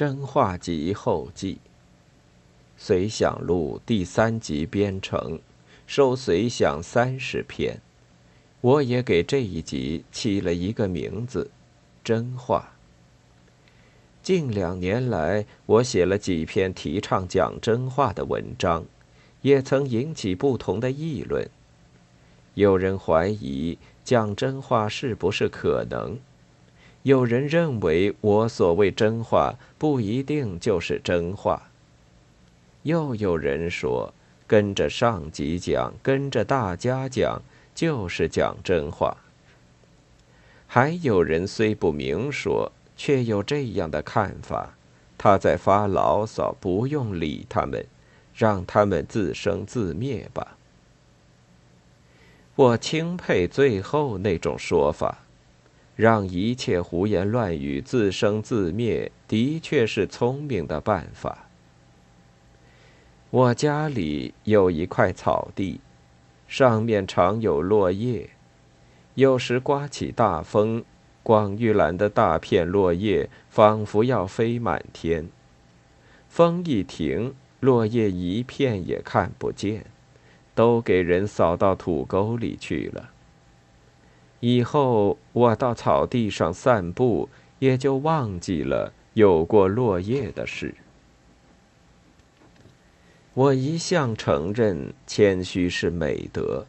真话集后记，《随想录》第三集编成，收随想三十篇。我也给这一集起了一个名字：真话。近两年来，我写了几篇提倡讲真话的文章，也曾引起不同的议论。有人怀疑讲真话是不是可能？有人认为我所谓真话不一定就是真话。又有人说，跟着上级讲，跟着大家讲，就是讲真话。还有人虽不明说，却有这样的看法：他在发牢骚，不用理他们，让他们自生自灭吧。我钦佩最后那种说法。让一切胡言乱语自生自灭，的确是聪明的办法。我家里有一块草地，上面常有落叶，有时刮起大风，广玉兰的大片落叶仿佛要飞满天。风一停，落叶一片也看不见，都给人扫到土沟里去了。以后我到草地上散步，也就忘记了有过落叶的事。我一向承认谦虚是美德，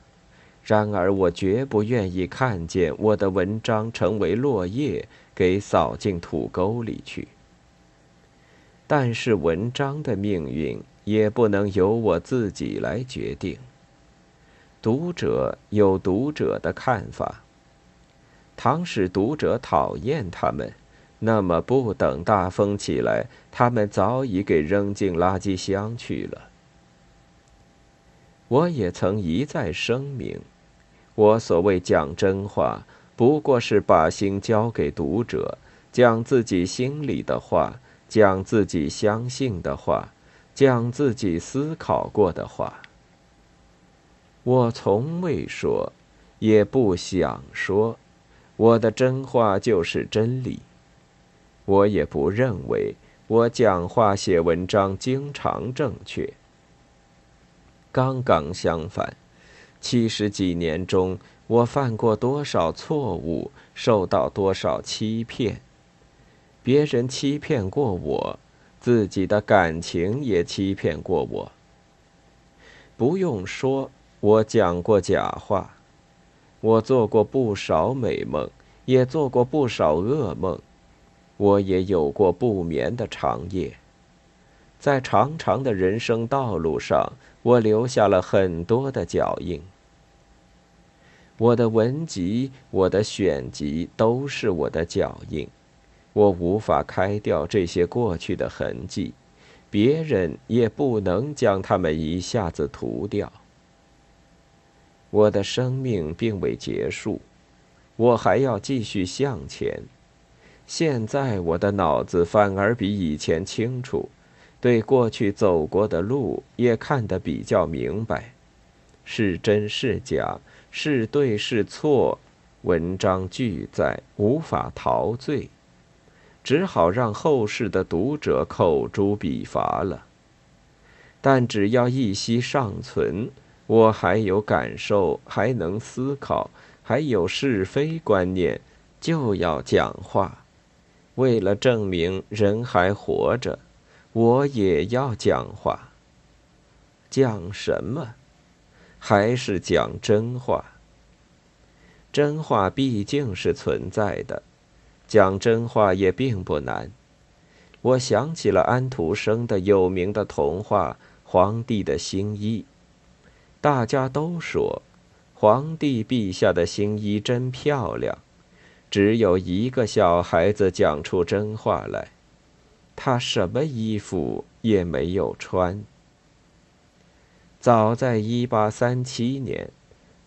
然而我绝不愿意看见我的文章成为落叶，给扫进土沟里去。但是文章的命运也不能由我自己来决定。读者有读者的看法。倘使读者讨厌他们，那么不等大风起来，他们早已给扔进垃圾箱去了。我也曾一再声明，我所谓讲真话，不过是把心交给读者，讲自己心里的话，讲自己相信的话，讲自己思考过的话。我从未说，也不想说。我的真话就是真理。我也不认为我讲话写文章经常正确。刚刚相反，七十几年中，我犯过多少错误，受到多少欺骗。别人欺骗过我，自己的感情也欺骗过我。不用说，我讲过假话。我做过不少美梦，也做过不少噩梦，我也有过不眠的长夜。在长长的人生道路上，我留下了很多的脚印。我的文集、我的选集都是我的脚印，我无法开掉这些过去的痕迹，别人也不能将它们一下子涂掉。我的生命并未结束，我还要继续向前。现在我的脑子反而比以前清楚，对过去走过的路也看得比较明白，是真是假，是对是错，文章俱在，无法陶醉，只好让后世的读者口诛笔伐了。但只要一息尚存。我还有感受，还能思考，还有是非观念，就要讲话。为了证明人还活着，我也要讲话。讲什么？还是讲真话。真话毕竟是存在的，讲真话也并不难。我想起了安徒生的有名的童话《皇帝的新衣》。大家都说，皇帝陛下的新衣真漂亮。只有一个小孩子讲出真话来，他什么衣服也没有穿。早在一八三七年，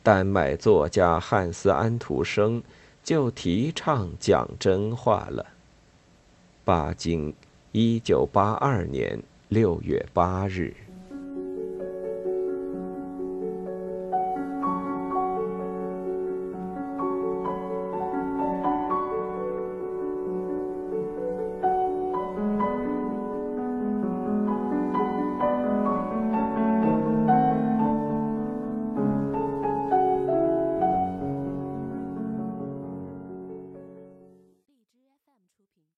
丹麦作家汉斯·安徒生就提倡讲真话了。巴金，一九八二年六月八日。